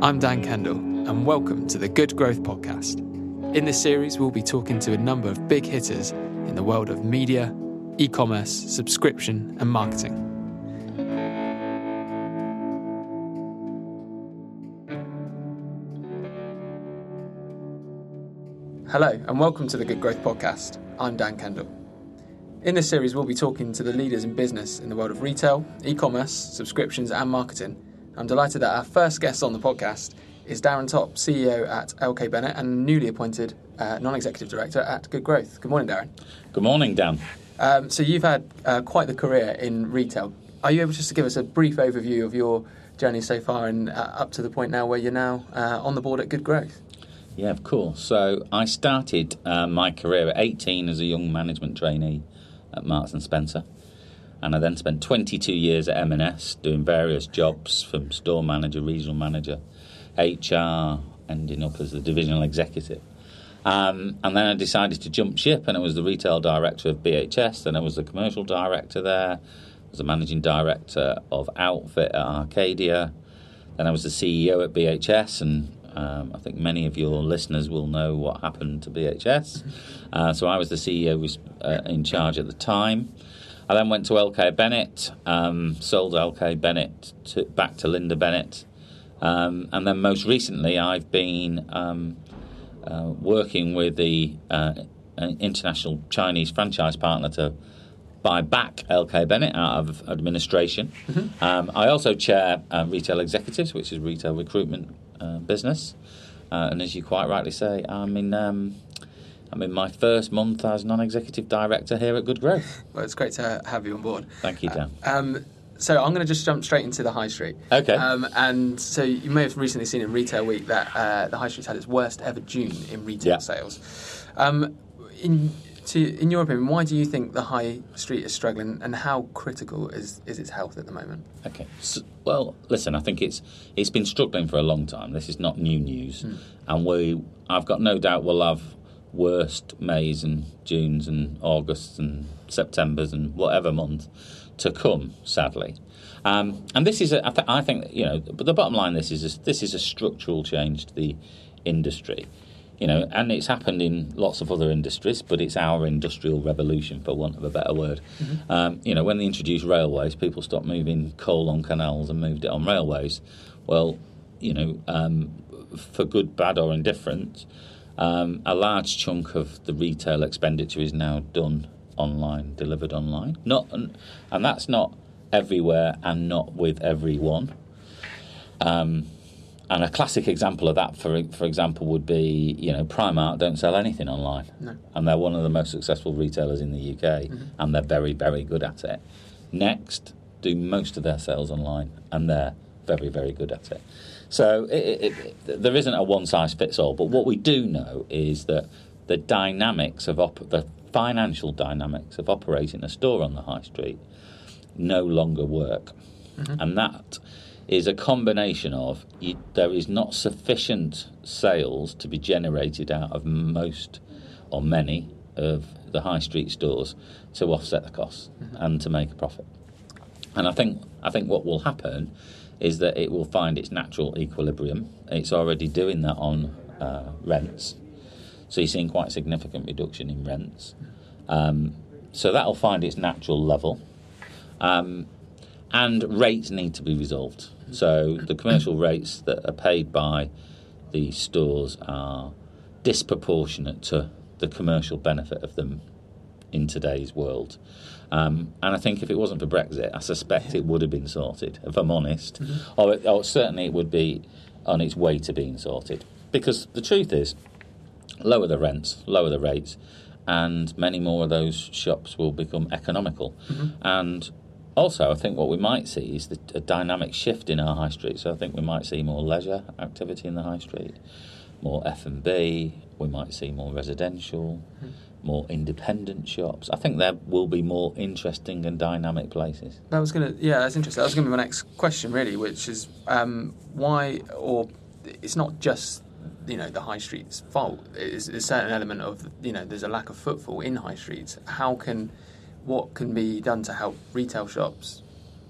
I'm Dan Kendall, and welcome to the Good Growth Podcast. In this series, we'll be talking to a number of big hitters in the world of media, e commerce, subscription, and marketing. Hello, and welcome to the Good Growth Podcast. I'm Dan Kendall. In this series, we'll be talking to the leaders in business in the world of retail, e commerce, subscriptions, and marketing I'm delighted that our first guest on the podcast is Darren Topp, CEO at LK Bennett and newly appointed uh, non executive director at Good Growth. Good morning, Darren. Good morning, Dan. Um, so, you've had uh, quite the career in retail. Are you able just to give us a brief overview of your journey so far and uh, up to the point now where you're now uh, on the board at Good Growth? Yeah, of course. So, I started uh, my career at 18 as a young management trainee at Marks and Spencer and I then spent 22 years at M&S doing various jobs from store manager, regional manager, HR, ending up as the divisional executive. Um, and then I decided to jump ship, and I was the retail director of BHS. Then I was the commercial director there. I was the managing director of Outfit at Arcadia. Then I was the CEO at BHS, and um, I think many of your listeners will know what happened to BHS. Uh, so I was the CEO was uh, in charge at the time. I then went to LK Bennett, um, sold LK Bennett to, back to Linda Bennett, um, and then most recently I've been um, uh, working with the uh, international Chinese franchise partner to buy back LK Bennett out of administration. Mm-hmm. Um, I also chair uh, Retail Executives, which is retail recruitment uh, business, uh, and as you quite rightly say, I'm in um, I'm in my first month as non-executive director here at Good Growth. Well, it's great to have you on board. Thank you, Dan. Uh, um, so I'm going to just jump straight into the high street. Okay. Um, and so you may have recently seen in Retail Week that uh, the high street's had its worst ever June in retail yeah. sales. Um, in to, in your opinion, why do you think the high street is struggling, and how critical is, is its health at the moment? Okay, so, well, listen, I think it's it's been struggling for a long time. This is not new news, mm. and we I've got no doubt we'll have worst Mays and Junes and Augusts and Septembers and whatever month to come, sadly. Um, and this is, a, I, th- I think, you know, but the bottom line this is a, this is a structural change to the industry, you know, and it's happened in lots of other industries, but it's our industrial revolution, for want of a better word. Mm-hmm. Um, you know, when they introduced railways, people stopped moving coal on canals and moved it on railways. Well, you know, um, for good, bad, or indifferent, um, a large chunk of the retail expenditure is now done online, delivered online. Not, and, that's not everywhere and not with everyone. Um, and a classic example of that, for for example, would be you know Primark don't sell anything online, no. and they're one of the most successful retailers in the UK, mm-hmm. and they're very very good at it. Next, do most of their sales online, and they're very very good at it. So it, it, it, there isn't a one size fits all. But what we do know is that the dynamics of op- the financial dynamics of operating a store on the high street no longer work, mm-hmm. and that is a combination of you, there is not sufficient sales to be generated out of most or many of the high street stores to offset the costs mm-hmm. and to make a profit. And I think I think what will happen is that it will find its natural equilibrium. It's already doing that on uh, rents. So you're seeing quite a significant reduction in rents. Um, so that'll find its natural level. Um, and rates need to be resolved. So the commercial rates that are paid by the stores are disproportionate to the commercial benefit of them in today's world. Um, and I think if it wasn't for Brexit, I suspect it would have been sorted, if I'm honest. Mm-hmm. Or, or certainly it would be on its way to being sorted. Because the truth is, lower the rents, lower the rates, and many more of those shops will become economical. Mm-hmm. And also, I think what we might see is the, a dynamic shift in our high street. So I think we might see more leisure activity in the high street, more F and B. We might see more residential. Mm-hmm more independent shops. I think there will be more interesting and dynamic places. That was going to, yeah, that's interesting. That was going to be my next question, really, which is um, why, or it's not just you know the high street's fault. It's a certain element of you know there's a lack of footfall in high streets. How can what can be done to help retail shops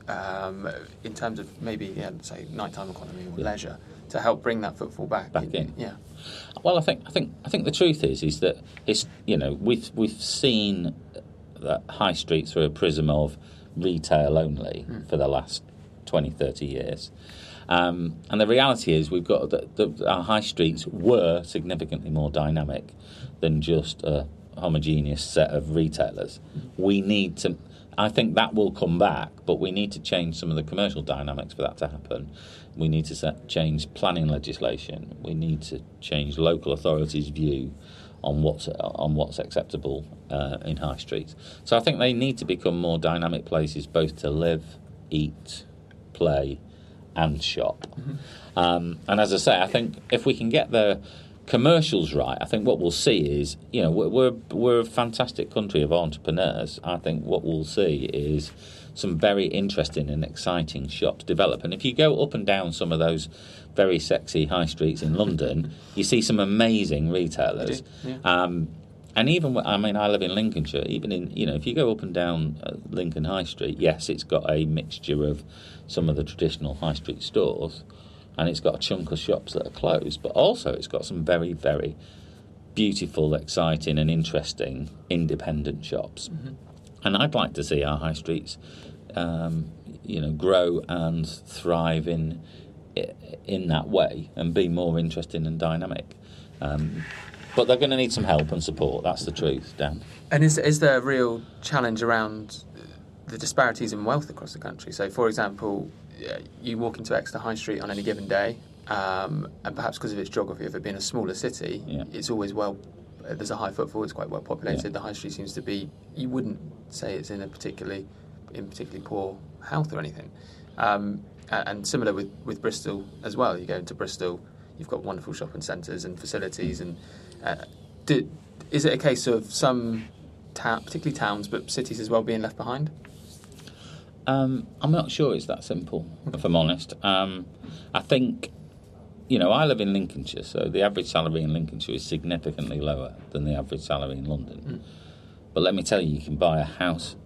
um, in terms of maybe yeah, say nighttime economy or yeah. leisure to help bring that footfall back. Back in. Yeah. Well, I think I think I think the truth is is that it's you know we've we've seen that high street through a prism of retail only for the last 20, 30 years. Um, and the reality is, we've got our high streets were significantly more dynamic than just a homogeneous set of retailers. We need to. I think that will come back, but we need to change some of the commercial dynamics for that to happen. We need to set, change planning legislation. We need to change local authorities' view on what's on what's acceptable uh, in high streets. So I think they need to become more dynamic places, both to live, eat, play, and shop. Um, and as I say, I think if we can get the commercials right, I think what we'll see is, you know, we're we're, we're a fantastic country of entrepreneurs. I think what we'll see is some very interesting and exciting shops develop. And if you go up and down some of those very sexy high streets in London, you see some amazing retailers. Yeah. Um, and even, I mean, I live in Lincolnshire. Even in, you know, if you go up and down uh, Lincoln High Street, yes, it's got a mixture of some of the traditional high street stores, and it's got a chunk of shops that are closed. But also, it's got some very, very beautiful, exciting, and interesting independent shops. And I'd like to see our high streets, um, you know, grow and thrive in in that way and be more interesting and dynamic. Um, but they're going to need some help and support. That's the truth, Dan. And is is there a real challenge around the disparities in wealth across the country? So, for example, you walk into Exeter High Street on any given day, um, and perhaps because of its geography, of it being a smaller city, Yeah. it's always well. uh, There's a high footfall. It's quite well populated. Yeah. The high street seems to be. You wouldn't say it's in a particularly, in particularly poor health or anything. Um, and similar with, with Bristol as well. You go into Bristol, you've got wonderful shopping centres and facilities. And uh, do, is it a case of some, ta- particularly towns, but cities as well, being left behind? Um, I'm not sure it's that simple, if I'm honest. Um, I think, you know, I live in Lincolnshire, so the average salary in Lincolnshire is significantly lower than the average salary in London. But let me tell you, you can buy a house,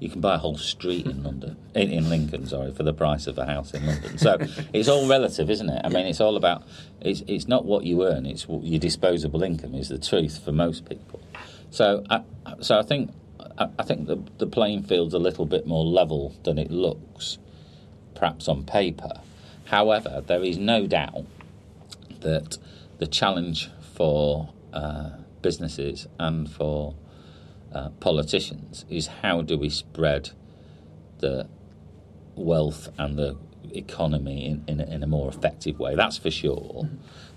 you can buy a whole street in London, in, in Lincoln, sorry, for the price of a house in London. So it's all relative, isn't it? I mean, it's all about, it's, it's not what you earn, it's what your disposable income is the truth for most people. So I, so I think I, I think the the playing field's a little bit more level than it looks, perhaps on paper. However, there is no doubt that the challenge for uh, businesses and for uh, politicians is how do we spread the wealth and the economy in, in, a, in a more effective way. That's for sure.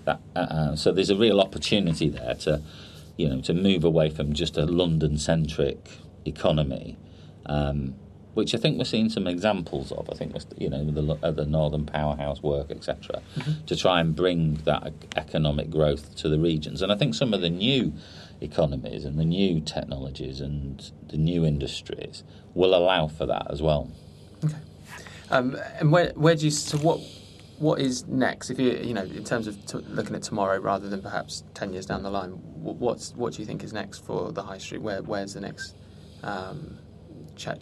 That uh, uh, so there's a real opportunity there to, you know, to move away from just a London-centric economy, um, which I think we're seeing some examples of. I think you know the, uh, the Northern Powerhouse work, etc., to try and bring that economic growth to the regions. And I think some of the new economies and the new technologies and the new industries will allow for that as well. Um, and where, where do you so what what is next? If you you know in terms of t- looking at tomorrow rather than perhaps ten years down the line, what's what do you think is next for the high street? Where where's the next um,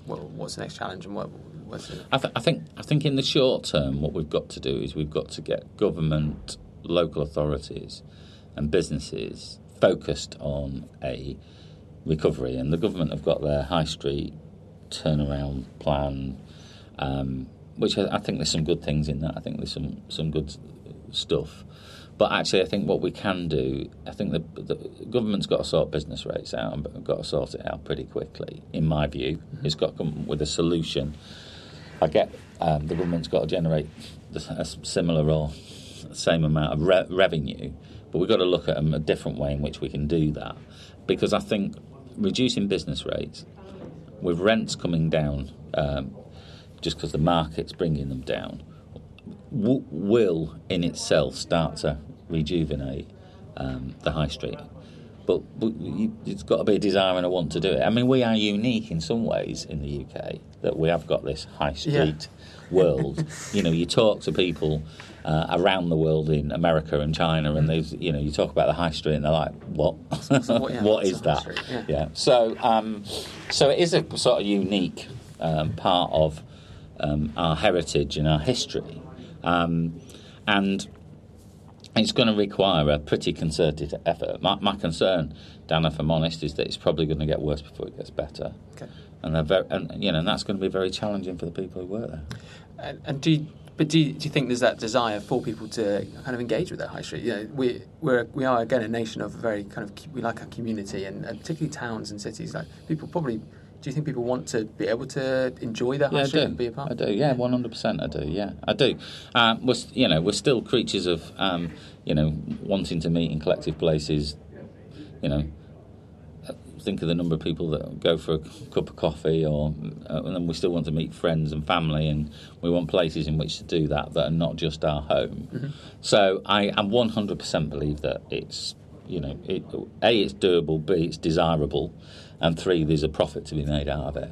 what's the next challenge and what what's the, I, th- I think I think in the short term, what we've got to do is we've got to get government, local authorities, and businesses focused on a recovery, and the government have got their high street turnaround plan, um, which I, I think there's some good things in that. I think there's some some good stuff. But actually, I think what we can do, I think the, the government's got to sort business rates out and got to sort it out pretty quickly. In my view, it's got to come with a solution. I get um, the government's got to generate a similar or same amount of re- revenue, but we've got to look at a different way in which we can do that. Because I think reducing business rates, with rents coming down, um, just because the market's bringing them down, w- will in itself start to rejuvenate um, the high street. But, but you, it's got to be a desire and a want to do it. I mean, we are unique in some ways in the UK that we have got this high street world. you know, you talk to people uh, around the world in America and China, and there's you know, you talk about the high street, and they're like, "What? What- yeah, what's is that?" street? Yeah. So, um, so it is a sort of unique um, part of um, our heritage and our history, um, and it's going to require a pretty concerted effort. My, my concern, Dan, if I'm honest, is that it's probably going to get worse before it gets better. Okay. And they're very, and you know, and that's going to be very challenging for the people who work there. And, and do you, but do you, do you think there's that desire for people to kind of engage with that high street? You know, we we're, we are again a nation of very kind of we like our community and, and particularly towns and cities. Like people probably. Do you think people want to be able to enjoy that Yeah, I do. and be a part? I do. Yeah, one hundred percent. I do. Yeah, I do. Um, we're, you know, we're still creatures of, um, you know, wanting to meet in collective places. You know, think of the number of people that go for a cup of coffee, or uh, and then we still want to meet friends and family, and we want places in which to do that that are not just our home. So I, I one hundred percent believe that it's, you know, it, a it's doable, b it's desirable, and three there's a profit to be made out of it.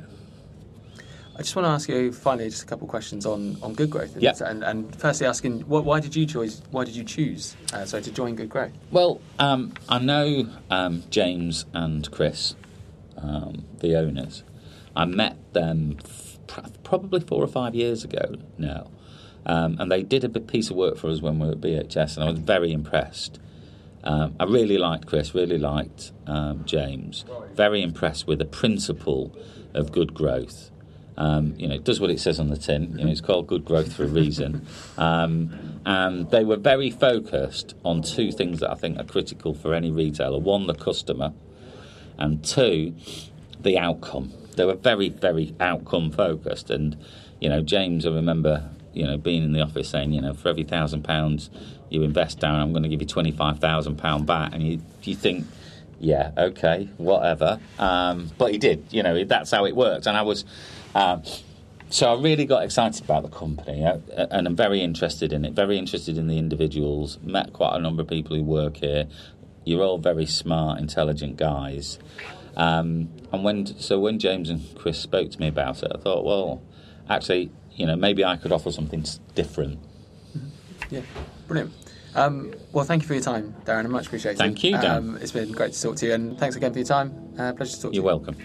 I just want to ask you finally just a couple of questions on, on Good Growth. And, Yeah. and, and firstly, asking wh- why did you choose? Why did you choose? Uh, sorry, to join Good Growth. Well, um, I know um, James and Chris, um, the owners. I met them f- probably four or five years ago now, um, and they did a piece of work for us when we were at BHS, and I was very impressed. Um, I really liked Chris, really liked um, James. Very impressed with the principle of good growth. Um, you know, it does what it says on the tin. You know, it's called good growth for a reason. Um, and they were very focused on two things that I think are critical for any retailer: one, the customer, and two, the outcome. They were very, very outcome focused. And you know, James, I remember, you know, being in the office saying, you know, for every thousand pounds you invest down, I'm going to give you twenty five thousand pound back. And you, you think, yeah, okay, whatever. Um, but he did. You know, that's how it worked. And I was. Um, so I really got excited about the company, uh, and I'm very interested in it. Very interested in the individuals. Met quite a number of people who work here. You're all very smart, intelligent guys. Um, and when so when James and Chris spoke to me about it, I thought, well, actually, you know, maybe I could offer something different. Yeah, brilliant. Um, well, thank you for your time, Darren. I much appreciate it. Thank you, Dan. Um, it's been great to talk to you, and thanks again for your time. Uh, pleasure to talk to you. You're welcome.